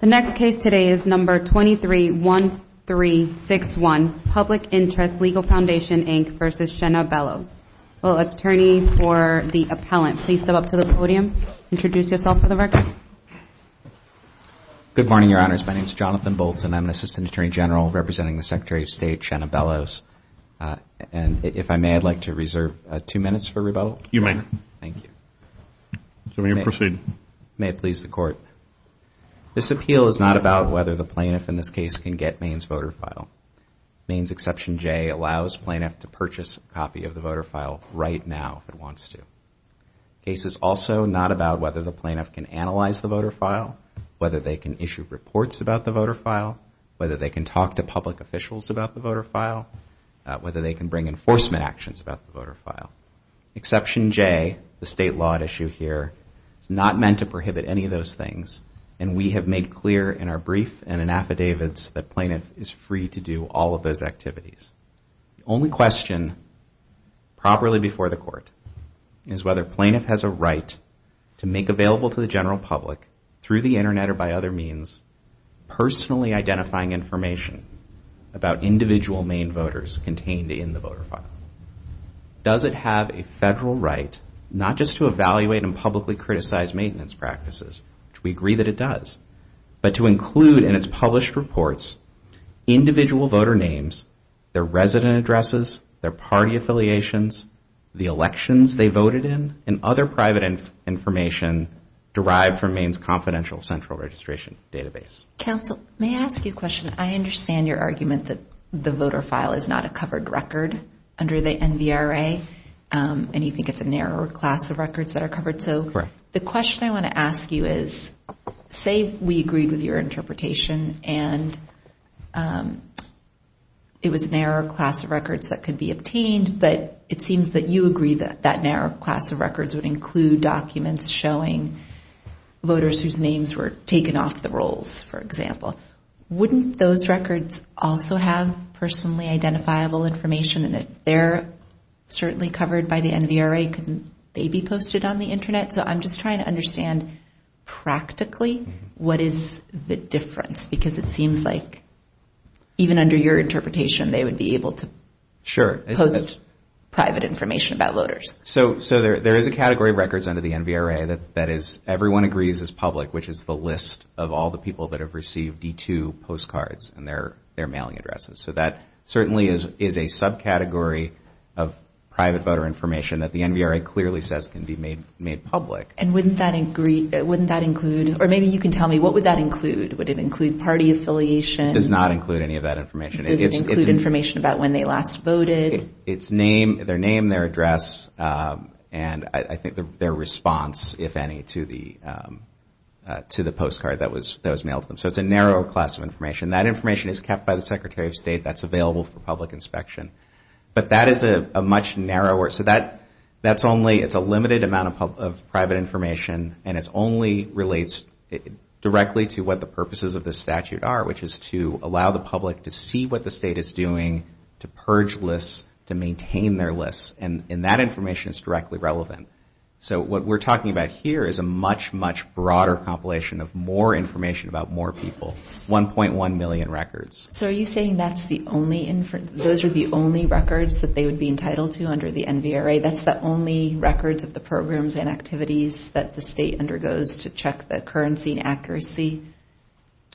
The next case today is number 231361, Public Interest Legal Foundation, Inc. v. Shenna Bellows. Will attorney for the appellant please step up to the podium, introduce yourself for the record. Good morning, Your Honors. My name is Jonathan Bolton. I'm an Assistant Attorney General representing the Secretary of State, Shenna Bellows. Uh, and if I may, I'd like to reserve uh, two minutes for rebuttal. You may. Thank you. So may you proceed. May it please the Court. This appeal is not about whether the plaintiff in this case can get Maine's voter file. Maine's Exception J allows plaintiff to purchase a copy of the voter file right now if it wants to. The case is also not about whether the plaintiff can analyze the voter file, whether they can issue reports about the voter file, whether they can talk to public officials about the voter file, uh, whether they can bring enforcement actions about the voter file. Exception J, the state law at issue here, is not meant to prohibit any of those things. And we have made clear in our brief and in affidavits that plaintiff is free to do all of those activities. The only question properly before the Court is whether plaintiff has a right to make available to the general public, through the Internet or by other means, personally identifying information about individual Maine voters contained in the voter file. Does it have a federal right not just to evaluate and publicly criticize maintenance practices, we agree that it does, but to include in its published reports individual voter names, their resident addresses, their party affiliations, the elections they voted in, and other private information derived from Maine's confidential central registration database? Counsel, may I ask you a question? I understand your argument that the voter file is not a covered record under the NVRA, Um, and you think it's a narrower class of records that are covered. Correct. The question I want to ask you is, say we agreed with your interpretation and um, it was a narrower class of records that could be obtained, but it seems that you agree that that narrow class of records would include documents showing voters whose names were taken off the rolls, for example. Wouldn't those records also have personally identifiable information, and if they're certainly covered by the NVRA, couldn't they be posted on the Internet? So I'm just trying to understand practically mm-hmm. what is the difference, because it seems like even under your interpretation they would be able to post private information about voters. So there is a category of records under the NVRA that everyone agrees is public, which is the list of all the people that have received D2 postcards and their mailing addresses. So that certainly is a subcategory of private voter information that the NVRA clearly says can be made made public. And wouldn't that include, or maybe you can tell me, what would that include? Would it include party affiliation? It does not include any of that information. Does it include information about when they last voted? It's name, their name, their address, and I think their response, if any, to the um uh to the postcard that was that was mailed to them. So it's a narrow class of information. That information is kept by the Secretary of State. That's available for public inspection. But that is a much narrower, so that that's only, it's a limited amount of private information, and it only relates directly to what the purposes of this statute are, which is to allow the public to see what the state is doing, to purge lists, to maintain their lists. And that information is directly relevant. So what we're talking about here is a much, much broader compilation of more information about more people, 1.1 million records. So are you saying that's the only, those are the only records that they would be entitled to under the NVRA? That's the only records of the programs and activities that the state undergoes to check the currency and accuracy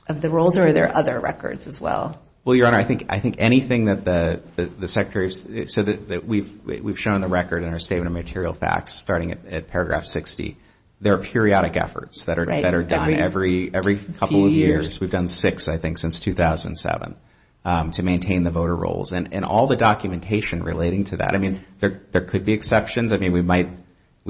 of the rolls, or are there other records as well? Well, Your Honor, I think I think anything that the Secretary, so that we've we we've shown the record in our Statement of Material Facts, starting at paragraph 60, there are periodic efforts that are done every every couple of years. We've done six, I think, since 2007 um, to maintain the voter rolls. And and all the documentation relating to that, I mean, there there could be exceptions. I mean, we might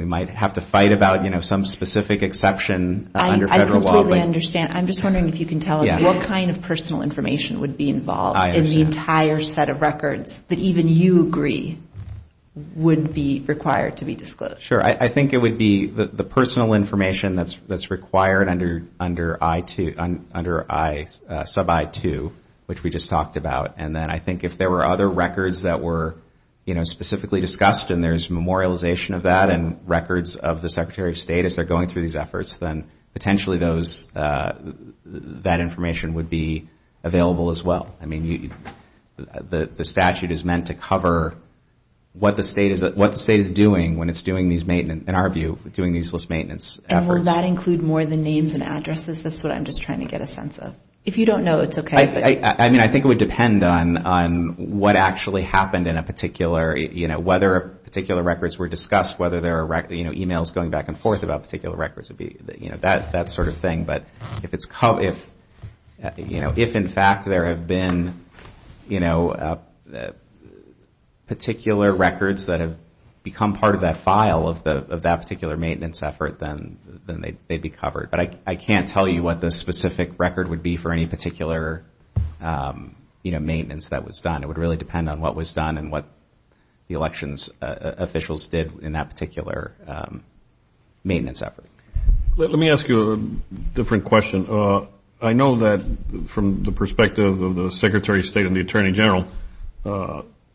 have to fight about, you know, some specific exception uh, under federal law. I completely understand. I'm just wondering if you can tell us what kind of personal information would be involved in the entire set of records that even you agree would be required to be disclosed. Sure. I think it would be the personal information that's required under under IT under uh, sub-I-2, which we just talked about. And then I think if there were other records that were, you know, specifically discussed and there's memorialization of that and records of the Secretary of State as they're going through these efforts, then potentially those, uh, that information would be available as well. I mean, the statute is meant to cover what the state is doing when it's doing these maintenance, in our view, doing these list maintenance efforts. And will that include more than names and addresses? That's what I'm just trying to get a sense of. If you don't know, it's okay. I mean, I think it would depend on on what actually happened in a particular, you know, whether particular records were discussed, whether there are you know, emails going back and forth about particular records, would be, you know, that that sort of thing. But if, it's, co, if, uh, you know, if in fact there have been, you know, uh, uh, particular records that have become part of that file of that particular maintenance effort, then they'd be covered. But I can't tell you what the specific record would be for any particular, um, you know, maintenance that was done. It would really depend on what was done and what the elections uh, uh, officials did in that particular um, maintenance effort. Let me ask you a different question. Uh, I know that from the perspective of the Secretary of State and the Attorney General,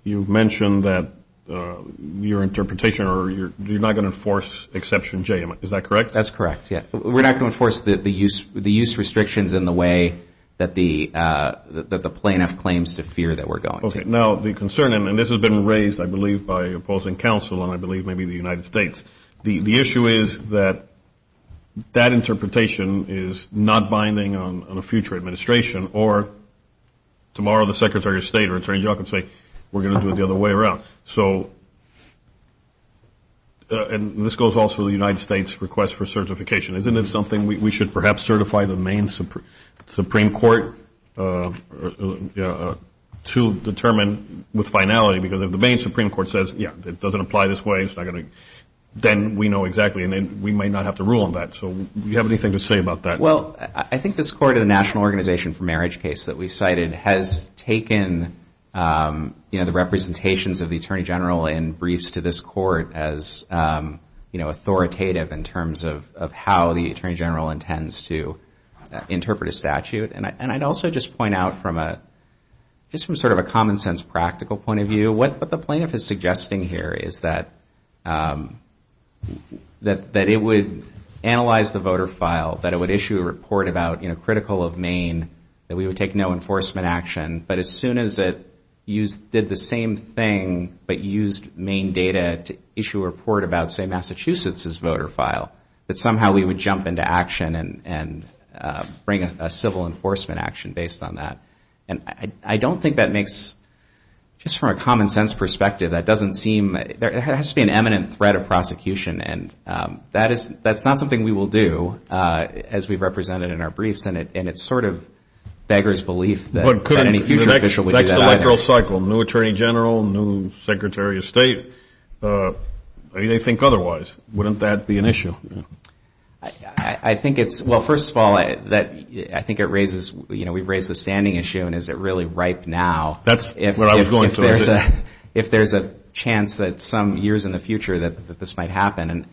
you've mentioned that Uh, your interpretation or you're not going to enforce Exception J. Is that correct? That's correct, yeah. We're not going to enforce the use restrictions in the way uh, that the plaintiff claims to fear that we're going to. Okay. Now, the concern, and this has been raised, I believe, by opposing counsel and I believe maybe the United States. The issue is that that interpretation is not binding on a future administration or tomorrow the Secretary of State or Attorney General can say we're going to do it the other way around. So, uh, and this goes also to the United States request for certification. Isn't it something we should perhaps certify the Maine Supreme Court uh, uh, to determine with finality? Because if the Maine Supreme Court says, yeah, it doesn't apply this way, it's not going to, then we know exactly and we may not have to rule on that. So do you have anything to say about that? Well, I think this Court in the National Organization for Marriage case that we cited has taken, Um, you know, the representations of the Attorney General in briefs to this Court as, um, you know, authoritative in terms of how the Attorney General intends to uh, interpret a statute. And I'd also just point out from a, just from sort of a common sense practical point of view, what the plaintiff is suggesting here is that um that that it would analyze the voter file, that it would issue a report about, you know, critical of Maine, that we would take no enforcement action. But as soon as it did the same thing but used Maine data to issue a report about, say, Massachusetts' voter file, that somehow we would jump into action and uh, bring a civil enforcement action based on that. And I don't think that makes, just from a common sense perspective, that doesn't seem, there has to be an eminent threat of prosecution. And um, that is, that's not something we will do, uh, as we've represented in our briefs. And it and it's sort of beggars belief that any future official would do that either. Next electoral cycle, new Attorney General, new Secretary of State, uh, they think otherwise. Wouldn't that be an issue? I think it's, well, first of all, I think it raises, you know, we've raised the standing issue, and is it really ripe now? That's what I was going to. If there's a chance that some years in the future that this might happen,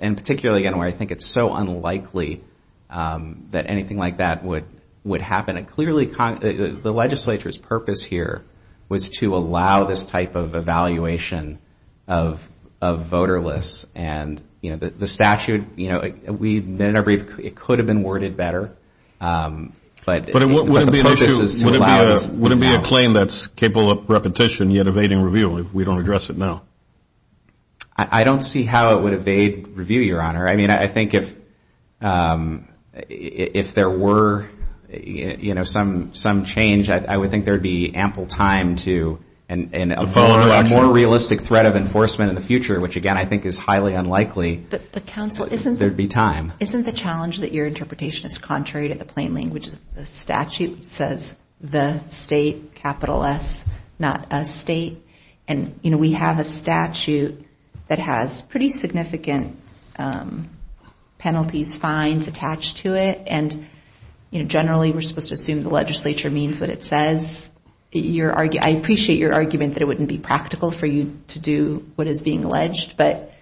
and particularly, again, where I think it's so unlikely um, that anything like that would happen. And clearly, the legislature's purpose here was to allow this type of evaluation of voter lists. And, you know, the statute, you know, we, in our brief, it could have been worded better. But the purpose is to allow this now. Would it be a claim that's capable of repetition, yet evading review, if we don't address it now? I don't see how it would evade review, Your Honor. I mean, I think if, uhm, if there were, you know, some some change, I would think there would be ample time to, and a more realistic threat of enforcement in the future, which, again, I think is highly unlikely. But, counsel, isn't There'd be time. Isn't the challenge that your interpretation is contrary to the plain language of the statute, says the state, capital S, not a state? And, you know, we have a statute that has pretty significant um, penalties, fines attached to it. And, you know, generally, we're supposed to assume the legislature means what it says. I appreciate your argument that it wouldn't be practical for you to do what is being alleged. But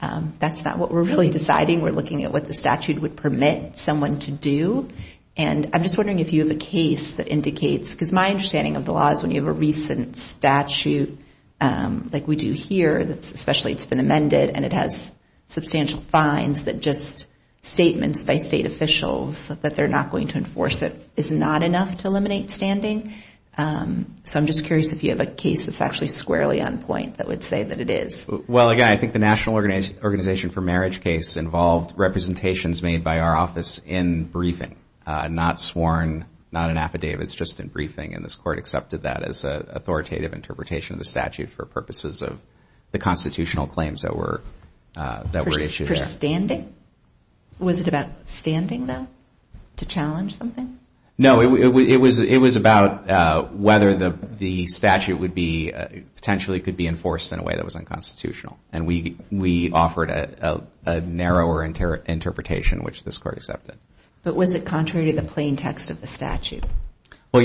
um, that's not what we're really deciding. We're looking at what the statute would permit someone to do. And I'm just wondering if you have a case that indicates, because my understanding of the law is when you have a recent statute, um, like we do here, that's especially it's been amended, and it has substantial fines that just statements by state officials that they're not going to enforce it is not enough to eliminate standing. So I'm just curious if you have a case that's actually squarely on point that would say that it is. Well, again, I think the National Organization for Marriage case involved representations made by our office in briefing, not sworn, not in affidavits, just in briefing. And this court accepted that as an authoritative interpretation of the statute for purposes of the constitutional claims that were uh that were issued For standing? Was it about standing, though, to challenge something? No, it was about uh, whether the statute would be, uh, potentially could be enforced in a way that was unconstitutional. And we offered a narrower interpretation, which this court accepted. But was it contrary to the plain text of the statute? Well,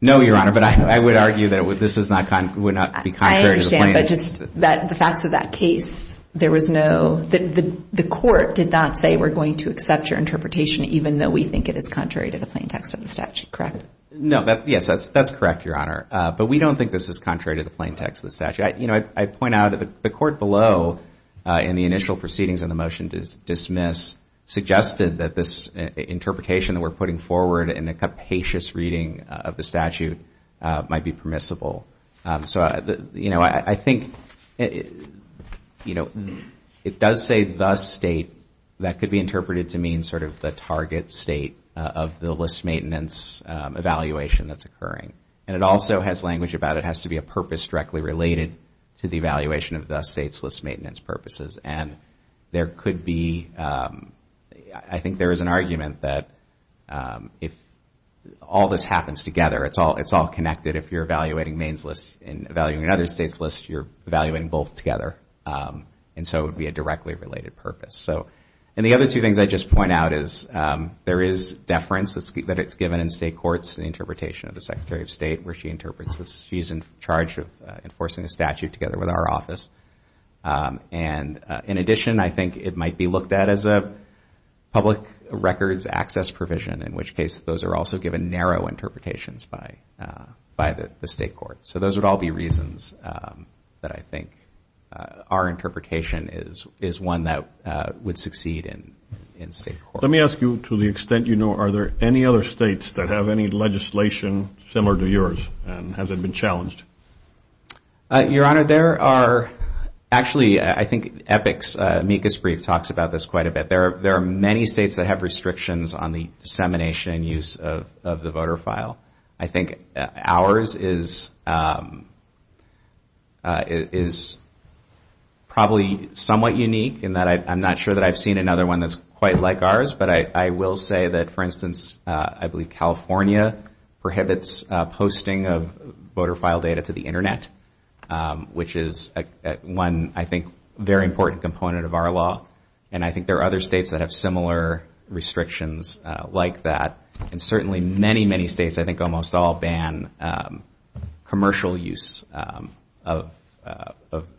no, Your Honor, but I would argue that this would not be contrary to the plain I understand, but just the facts of that case, there was no, the court did not say we're going to accept your interpretation even though we think it is contrary to the plain text of the statute, correct? No, yes, that's correct, Your Honor. Uh, but we don't think this is contrary to the plain text of the statute. You know, I point out that the court below, uh, in the initial proceedings on the motion to dismiss, suggested that this uh, interpretation that we're putting forward in a capacious reading of the statute might be permissible. Um, so, you know, I think, you know, it does say the state that could be interpreted to mean sort of the target state uh, of the list maintenance um, evaluation that's occurring. And it also has language about it has to be a purpose directly related to the evaluation of the state's list maintenance purposes. And there could be, um, I think there is an argument that um, if all this happens together, it's all it's all connected. If you're evaluating Maine's list and evaluating another state's list, you're evaluating both together. Um, and so it would be a directly related purpose. So, and the other two things I just point out is um, there is deference that it's given in state courts, the interpretation of the Secretary of State, where she interprets this. She's in charge of uh, enforcing the statute together with our office. Um, and uh, in addition, I think it might be looked at as a public records access provision, in which case those are also given narrow interpretations by uh by the state court. So those would all be reasons that I think Uh, our interpretation is one that uh, would succeed in state court. Let me ask you, to the extent you know, are there any other states that have any legislation similar to yours? And has it been challenged? Uh, Your Honor, there are actually, I think EPIC's amicus brief talks about this quite a bit. There are many states that have restrictions on the dissemination and use of the voter file. I think ours is, um, is probably somewhat unique in that I'm not sure that I've seen another one that's quite like ours. But I will say that, for instance, uh, I believe California prohibits uh, posting of voter file data to the Internet, um, which is one, I think, very important component of our law. And I think there are other states that have similar restrictions uh, like that. And certainly many, many states, I think almost all, ban um, commercial use um, of Uh,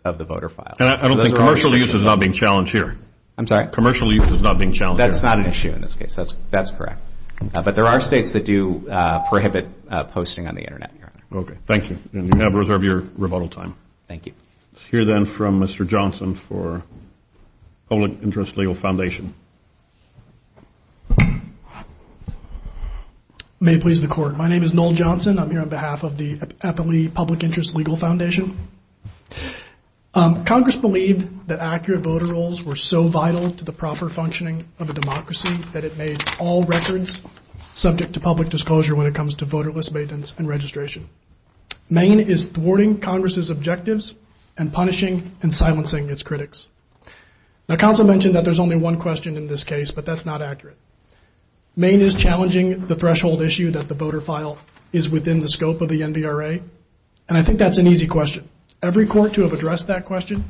the voter file. And I don't think commercial use is not being challenged here. I'm sorry? Commercial use is not being challenged here. That's not an issue in this case. That's correct. Uh, but there are states that do uh, prohibit posting on the Internet, Your Honor. Okay. Thank you. And you have reserved your rebuttal time. Thank you. Let's hear then from Mr. Johnson for Public Interest Legal Foundation. May it please the Court. My name is Noel Johnson. I'm here on behalf of the appellee Public Interest Legal Foundation. Um, Congress believed that accurate voter rolls were so vital to the proper functioning of a democracy that it made all records subject to public disclosure when it comes to voter list maintenance and registration. Maine is thwarting Congress's objectives and punishing and silencing its critics. Now, counsel mentioned that there's only one question in this case, but that's not accurate. Maine is challenging the threshold issue that the voter file is within the scope of the NVRA. And I think that's an easy question. Every court to have addressed that question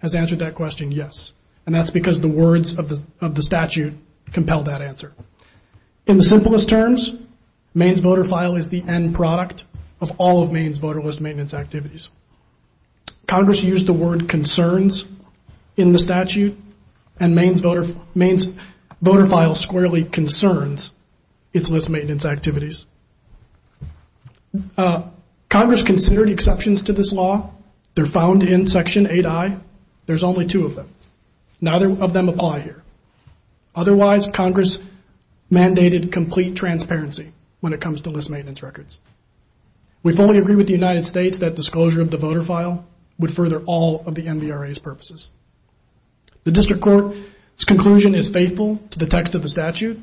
has answered that question yes. And that's because the words of the statute compel that answer. In the simplest terms, Maine's voter file is the end product of all of Maine's voter list maintenance activities. Congress used the word concerns in the statute, and Maine's voter file squarely concerns its list maintenance activities. Uh, Congress considered exceptions to this law. They're found in Section 8I. There's only two of them. Neither of them apply here. Otherwise, Congress mandated complete transparency when it comes to list maintenance records. We fully agree with the United States that disclosure of the voter file would further all of the NVRA's purposes. The district court's conclusion is faithful to the text of the statute,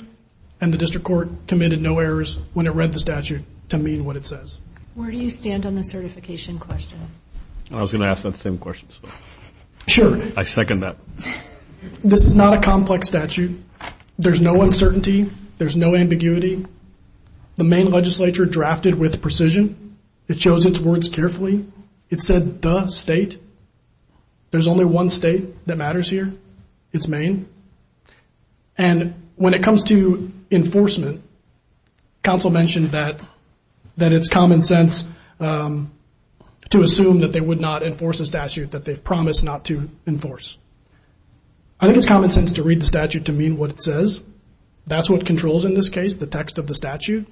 and the district court committed no errors when it read the statute to mean what it says. Where do you stand on the certification question? I was going to ask that same question, so Sure, I second that. this is not a complex statute. There's no uncertainty. There's no ambiguity. The Maine legislature drafted with precision. It chose its words carefully. It said the state. There's only one state that matters here. It's Maine. And when it comes to enforcement, counsel mentioned that it's common sense um, to assume that they would not enforce a statute that they've promised not to enforce. I think it's common sense to read the statute to mean what it says. That's what controls in this case, the text of the statute.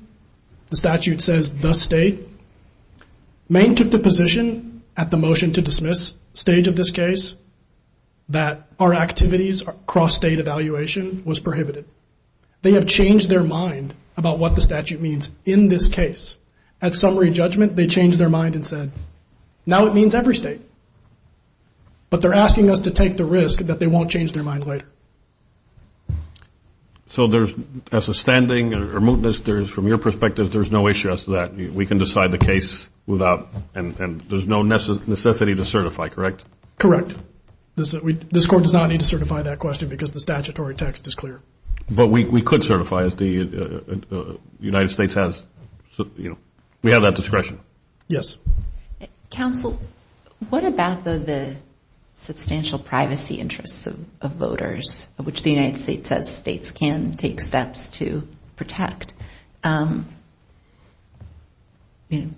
The statute says the state. Maine took the position at the motion to dismiss stage of this case that our activities, cross-state evaluation, was prohibited. They have changed their mind about what the statute means in this case. At summary judgment, they changed their mind and said, now it means every state. But they're asking us to take the risk that they won't change their mind later. So there's, as a standing or mootness, there's, from your perspective, there's no issue as to that. We can decide the case without, and there's no necessity to certify, correct? Correct. This court does not need to certify that question because the statutory text is clear. But we could certify as the uh, uh, United States has, you know, we have that discretion. Yes. Counsel, what about the substantial privacy interests of voters, which the United States says states can take steps to protect? Um,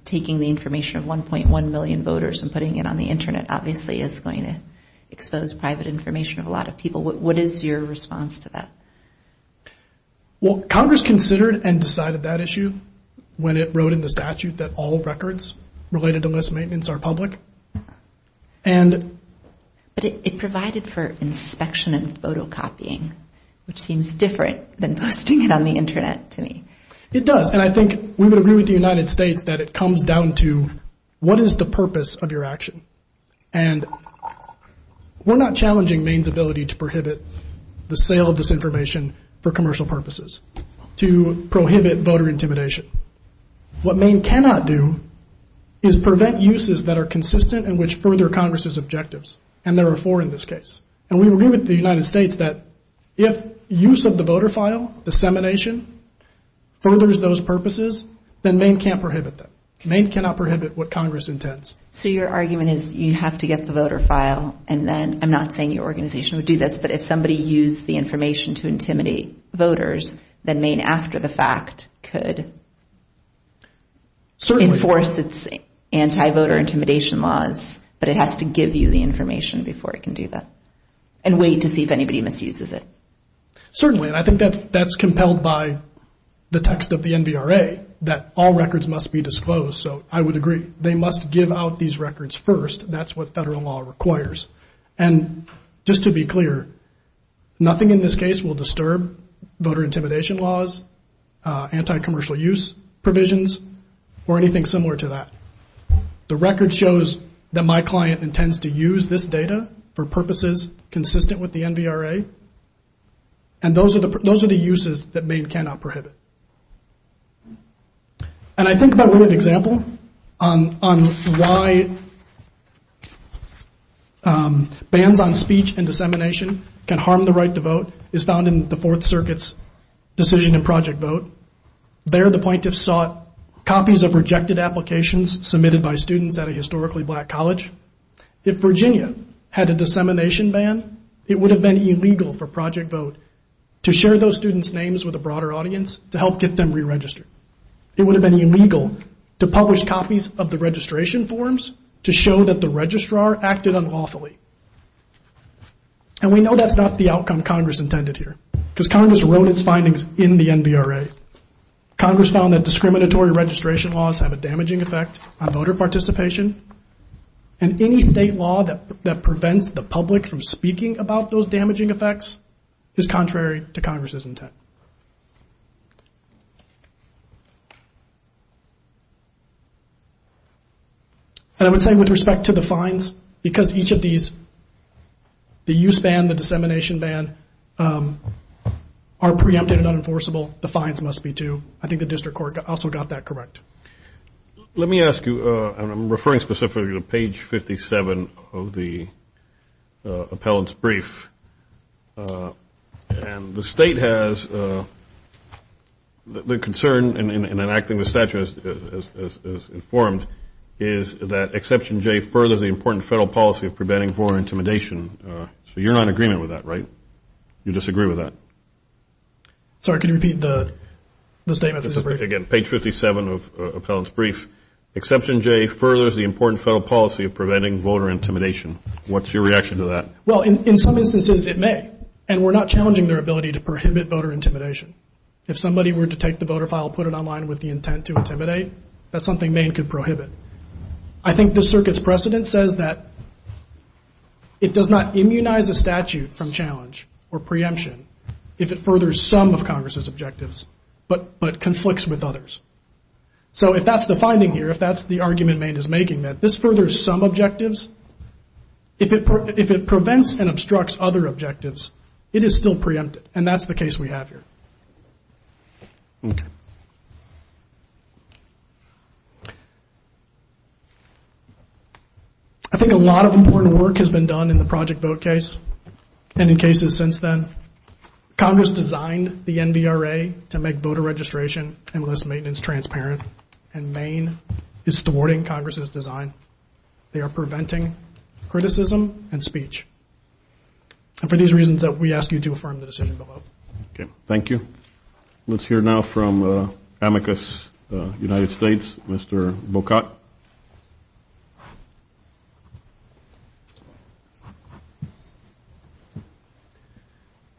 taking the information of 1.1 million voters and putting it on the Internet obviously is going to expose private information of a lot of people. What is your response to that? Well, Congress considered and decided that issue when it wrote in the statute that all records related to list maintenance are public. And but it provided for inspection and photocopying, which seems different than posting it on the Internet to me. It does. And I think we would agree with the United States that it comes down to what is the purpose of your action? And we're not challenging Maine's ability to prohibit the sale of this information for commercial purposes, to prohibit voter intimidation. What Maine cannot do is prevent uses that are consistent and which further Congress's objectives. And there are four in this case. And we agree with the United States that if use of the voter file, dissemination, furthers those purposes, then Maine can't prohibit them. Maine cannot prohibit what Congress intends. So your argument is you have to get the voter file, and then I'm not saying your organization would do this, but if somebody used the information to intimidate voters, then Maine, after the fact, could enforce its anti-voter intimidation laws, but it has to give you the information before it can do that, and wait to see if anybody misuses it. Certainly. And I think that's compelled by the text of the NVRA, that all records must be disclosed. So I would agree. They must give out these records first. That's what federal law requires. And just to be clear, nothing in this case will disturb voter intimidation laws, uh, anti-commercial use provisions, or anything similar to that. The record shows that my client intends to use this data for purposes consistent with the NVRA, and those are the uses that Maine cannot prohibit. And I think by way of example on why um, bans on speech and dissemination can harm the right to vote is found in the Fourth Circuit's decision in Project Vote. There the plaintiffs sought copies of rejected applications submitted by students at a historically black college. If Virginia had a dissemination ban, it would have been illegal for Project Vote to share those students' names with a broader audience to help get them re-registered. It would have been illegal to publish copies of the registration forms to show that the registrar acted unlawfully. And we know that's not the outcome Congress intended here, because Congress wrote its findings in the NVRA. Congress found that discriminatory registration laws have a damaging effect on voter participation, and any state law that prevents the public from speaking about those damaging effects is contrary to Congress's intent. And I would say with respect to the fines, because each of these, the use ban, the dissemination ban, um, are preempted and unenforceable, the fines must be too. I think the district court also got that correct. Let me ask you, uh, and I'm referring specifically to page 57 of the uh, appellant's brief, uh, and the state has the concern in enacting the statute as informed is that Exception J furthers the important federal policy of preventing voter intimidation. So you're not in agreement with that, right? You disagree with that? Sorry, can you repeat the statement? Again, page 57 of uh, appellant's brief. Exception J furthers the important federal policy of preventing voter intimidation. What's your reaction to that? Well, in some instances it may, and we're not challenging their ability to prohibit voter intimidation. If somebody were to take the voter file, put it online with the intent to intimidate, that's something Maine could prohibit. I think the circuit's precedent says that it does not immunize a statute from challenge or preemption if it furthers some of Congress's objectives, but conflicts with others. So if that's the finding here, if that's the argument Maine is making, that this furthers some objectives, if it prevents and obstructs other objectives, it is still preempted, and that's the case we have here. Okay. I think a lot of important work has been done in the Project Vote case and in cases since then. Congress designed the NVRA to make voter registration and list maintenance transparent, and Maine is thwarting Congress's design. They are preventing criticism and speech. And for these reasons, we ask you to affirm the decision below. Okay. Thank you. Let's hear now from uh, Amicus uh, United States, Mr. Bokat.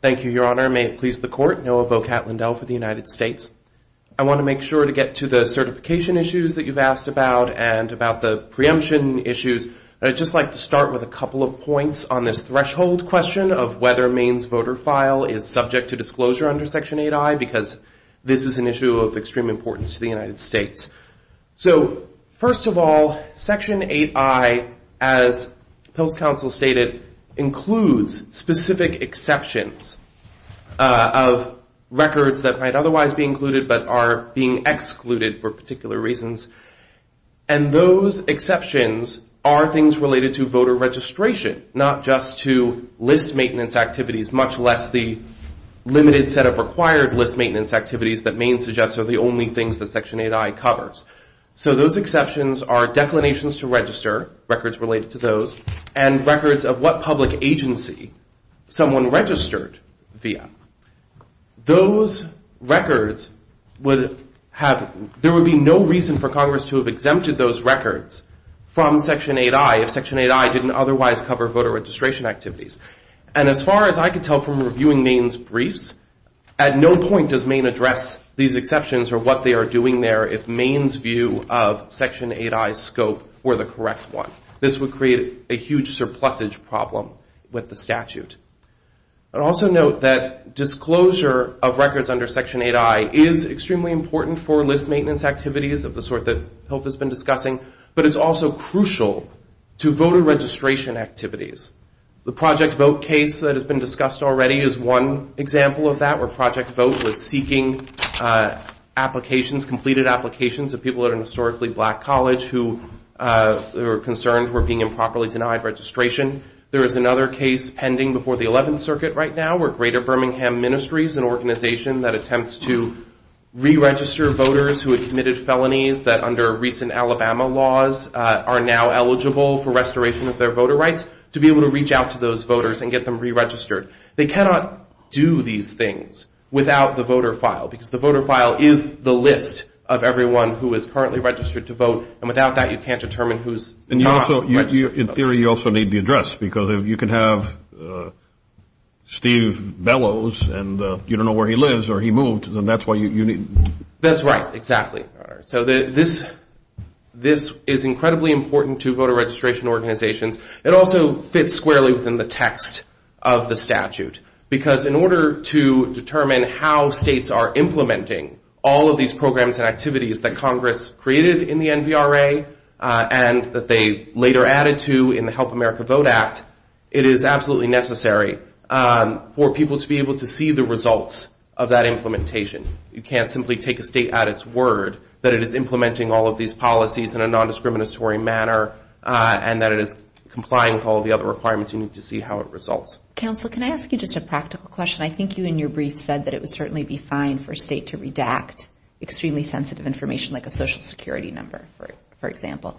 Thank you, Your Honor. May it please the Court, Noah Bokat-Lindell for the United States. I want to make sure to get to the certification issues that you've asked about and about the preemption issues. I'd just like to start with a couple of points on this threshold question of whether Maine's voter file is subject to disclosure under Section 8I, because this is an issue of extreme importance to the United States. So first of all, Section 8I, as PILF's counsel stated, includes specific exceptions uh, of records that might otherwise be included but are being excluded for particular reasons. And those exceptions are things related to voter registration, not just to list maintenance activities, much less the limited set of required list maintenance activities that Maine suggests are the only things that Section 8I covers. So those exceptions are declinations to register, records related to those, and records of what public agency someone registered via. Those records would have, there would be no reason for Congress to have exempted those records from Section 8I if Section 8I didn't otherwise cover voter registration activities. And as far as I could tell from reviewing Maine's briefs, at no point does Maine address these exceptions or what they are doing there if Maine's view of Section 8I's scope were the correct one. This would create a huge surplusage problem with the statute. I'd also note that disclosure of records under Section 8I is extremely important for list maintenance activities of the sort that PILF has been discussing, but it's also crucial to voter registration activities. The Project Vote case that has been discussed already is one example of that, where Project Vote was seeking uh, applications, completed applications of people at an historically black college who uh, were concerned were being improperly denied registration. There is another case pending before the 11th Circuit right now where Greater Birmingham Ministries, an organization that attempts to re-register voters who had committed felonies that under recent Alabama laws uh, are now eligible for restoration of their voter rights, to be able to reach out to those voters and get them re-registered. They cannot do these things without the voter file, because the voter file is the list of everyone who is currently registered to vote, and without that you can't determine who's not registered to vote. In theory, you also need the address, because you can have uh, Steve Bellows and uh, you don't know where he lives or he moved, and that's why you need... That's right, exactly. So this this is incredibly important to voter registration organizations. It also fits squarely within the text of the statute. Because in order to determine how states are implementing all of these programs and activities that Congress created in the NVRA uh, and that they later added to in the Help America Vote Act, it is absolutely necessary Um, for people to be able to see the results of that implementation. You can't simply take a state at its word that it is implementing all of these policies in a non-discriminatory manner uh, and that it is complying with all of the other requirements. You need to see how it results. Counsel, can I ask you just a practical question? I think you in your brief said that it would certainly be fine for a state to redact extremely sensitive information like a Social Security number, for example.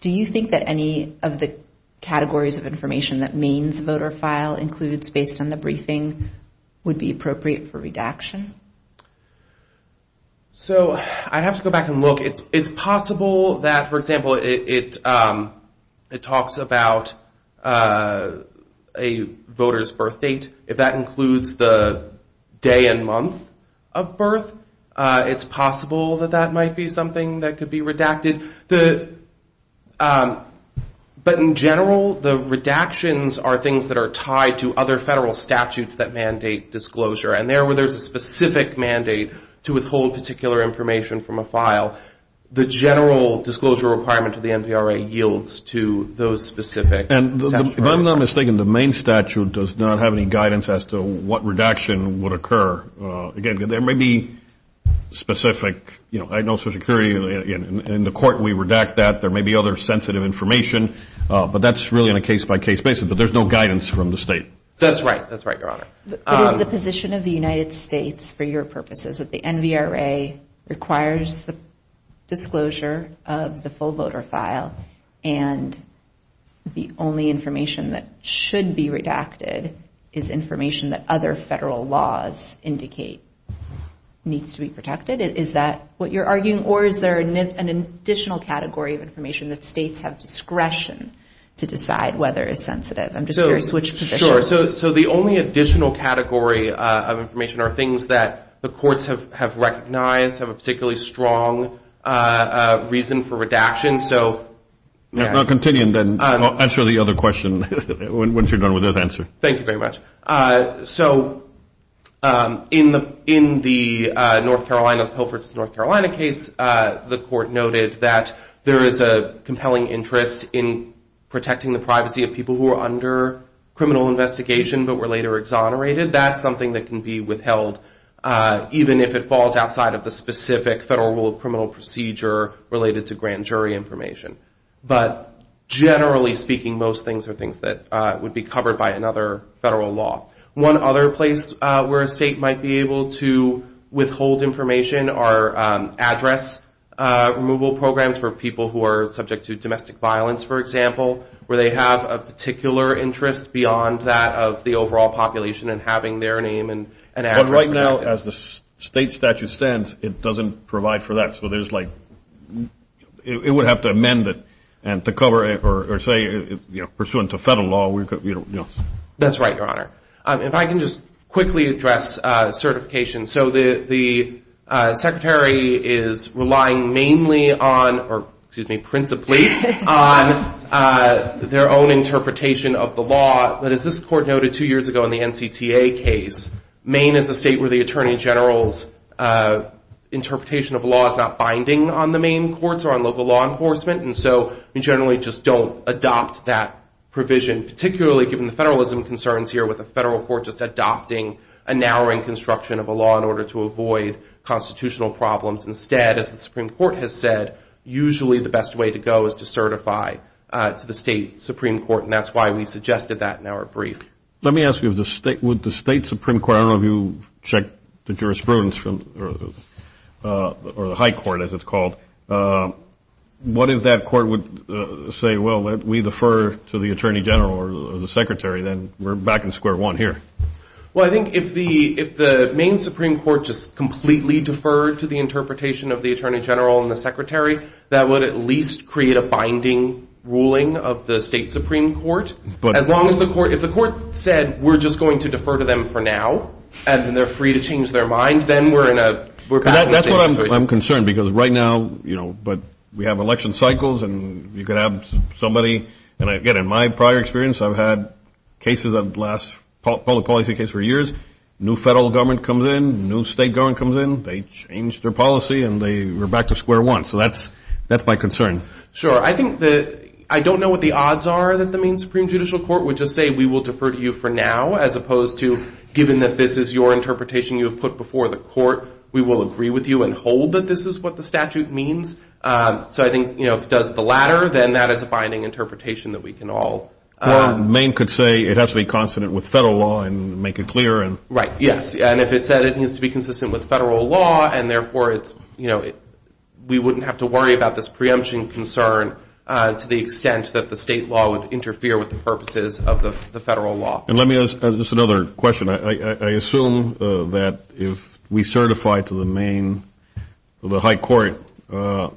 Do you think that any of the categories of information that Maine's voter file includes based on the briefing would be appropriate for redaction? So I'd have to go back and look. It's possible that, for example, it um, talks about uh, a voter's birth date. If that includes the day and month of birth, uh, it's possible that that might be something that could be redacted. Um, But in general, the redactions are things that are tied to other federal statutes that mandate disclosure. And there where there's a specific mandate to withhold particular information from a file, the general disclosure requirement of the NVRA yields to those specific. And if I'm not mistaken, the Maine statute does not have any guidance as to what redaction would occur. Uh, again, there may be specific, you know, I know Social Security, in the court we redact that. There may be other sensitive information. Uh, but that's really on a case-by-case basis. But there's no guidance from the state. That's right. That's right, Your Honor. But is the um, position of the United States, for your purposes, that the NVRA requires the disclosure of the full voter file and the only information that should be redacted is information that other federal laws indicate needs to be protected? Is that what you're arguing? Or is there an additional category of information that states have discretion to decide whether is sensitive? I'm just curious which position. Sure. So the only additional category uh, of information are things that the courts have recognized, have a particularly strong uh, uh, reason for redaction. So Now continue and then answer the other question once you're done with this answer. Thank you very much. So Um, in the uh, North Carolina, Pilford v. North Carolina case, uh, the court noted that there is a compelling interest in protecting the privacy of people who are under criminal investigation but were later exonerated. That's something that can be withheld uh, even if it falls outside of the specific federal rule of criminal procedure related to grand jury information. But generally speaking, most things are things that would be covered by another federal law. One other place uh, where a state might be able to withhold information are um, address uh, removal programs for people who are subject to domestic violence, for example, where they have a particular interest beyond that of the overall population and having their name and address. But right now, as the state statute stands, it doesn't provide for that. So there's like, it would have to amend it and to cover it or say, you know pursuant to federal law. We could we don't you know. That's right, Your Honor. Um, if I can just quickly address uh, certification. So the the uh Secretary is relying mainly on, or excuse me, principally on uh, their own interpretation of the law. But as this court noted two years ago in the NCTA case, Maine is a state where the Attorney General's uh, interpretation of law is not binding on the Maine courts or on local law enforcement. And so we generally just don't adopt that provision, particularly given the federalism concerns here with the federal court just adopting a narrowing construction of a law in order to avoid constitutional problems. Instead, as the Supreme Court has said, usually the best way to go is to certify uh, to the state Supreme Court. And that's why we suggested that in our brief. Let me ask you, would the state Supreme Court, I don't know if you checked the jurisprudence from or uh, the high court as it's called, uh, what if that court would uh, say, well, we defer to the Attorney General or the Secretary, then we're back in square one here. Well, I think if the if the Maine Supreme Court just completely deferred to the interpretation of the Attorney General and the Secretary, that would at least create a binding ruling of the state Supreme Court. As long as the court, if the court said we're just going to defer to them for now and then they're free to change their mind, then we're in a, we're back in the same situation. That's what I'm concerned because right now, you know, but we have election cycles and you could have somebody, and again, in my prior experience, I've had cases that last public policy case for years. New federal government comes in, new state government comes in, they change their policy, and they we're back to square one. So that's that's my concern. Sure. I think that I don't know what the odds are that the Maine Supreme Judicial Court would just say we will defer to you for now, as opposed to given that this is your interpretation you have put before the court, we will agree with you and hold that this is what the statute means. Um, so I think you know if it does the latter, then that is a binding interpretation that we can all. Or Maine could say it has to be consonant with federal law and make it clear. And Right. Yes. And if it said it needs to be consistent with federal law, and therefore it's you know we wouldn't have to worry about this preemption concern uh, to the extent that the state law would interfere with the purposes of the, federal law. And let me ask uh, just another question. I, I, I assume uh, that if we certify to the Maine, the High Court, uh,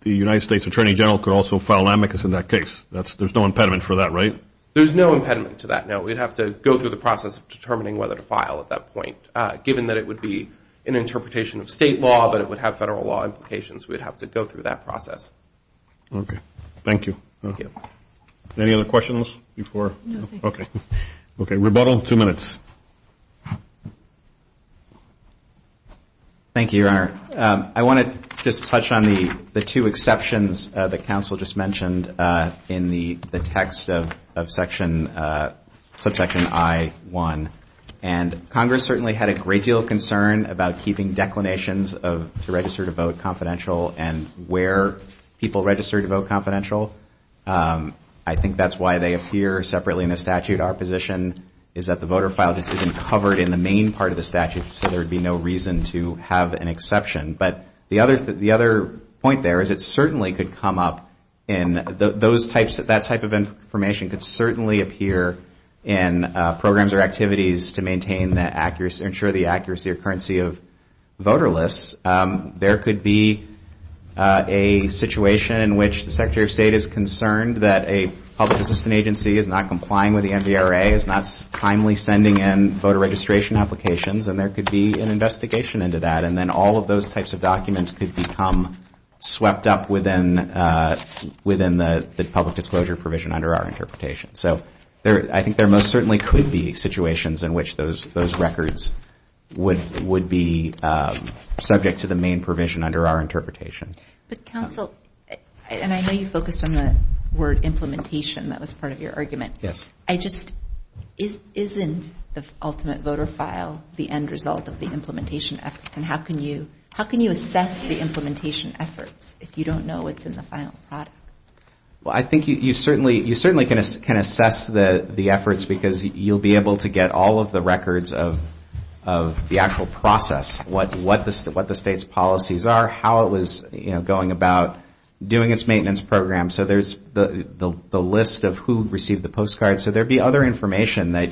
the United States Attorney General could also file an amicus in that case. There's no impediment for that, right? There's no impediment to that. No, we'd have to go through the process of determining whether to file at that point, uh, given that it would be an interpretation of state law, but it would have federal law implications. We'd have to go through that process. Okay. Thank you. Uh, Thank you. Any other questions before? No, thank you. Okay. Okay. Rebuttal, two minutes. Thank you, Your Honor. Um, I want to just touch on the, the two exceptions uh, that counsel just mentioned uh, in the, the text of, of section uh, subsection I-1. And Congress certainly had a great deal of concern about keeping declinations of to register to vote confidential and where people register to vote confidential. Um, I think that's why they appear separately in the statute. Our position is that the voter file just isn't covered in the main part of the statute, so there would be no reason to have an exception. But the other the other point there is it certainly could come up in those types that type of information could certainly appear in uh, programs or activities to maintain the accuracy, ensure the accuracy or currency of voter lists. Um, there could be a situation in which the Secretary of State is concerned that a public assistance agency is not complying with the NVRA, is not timely sending in voter registration applications, and there could be an investigation into that. And then all of those types of documents could become swept up within uh, within the, public disclosure provision under our interpretation. So I think there most certainly could be situations in which those those records would would be um, subject to the main provision under our interpretation. But counsel, and I know you focused on the word implementation, that was part of your argument. Yes. I just, is, isn't the ultimate voter file the end result of the implementation efforts? And how can you, how can you assess the implementation efforts if you don't know what's in the final product? Well, I think you, you certainly you certainly can can assess the the efforts because you'll be able to get all of the records of of the actual process, what the what the state's policies are, how it was you know going about doing its maintenance program. So there's the the, the list of who received the postcard. So there'd be other information that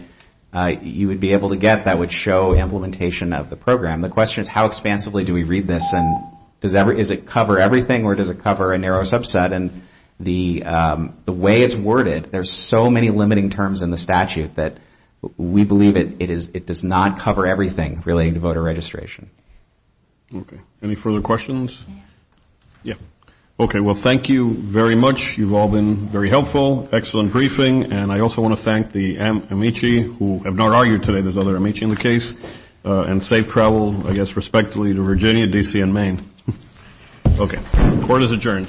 uh, you would be able to get that would show implementation of the program. The question is how expansively do we read this, and does every is it cover everything or does it cover a narrow subset? And the um, the way it's worded, there's so many limiting terms in the statute that we believe it, it is it does not cover everything relating to voter registration. Okay. Any further questions? Yeah. Okay. Well, thank you very much. You've all been very helpful. Excellent briefing. And I also want to thank the Amici who have not argued today. There's other Amici in the case. Uh, and safe travel, I guess, respectfully to Virginia, D.C., and Maine. okay. Court is adjourned.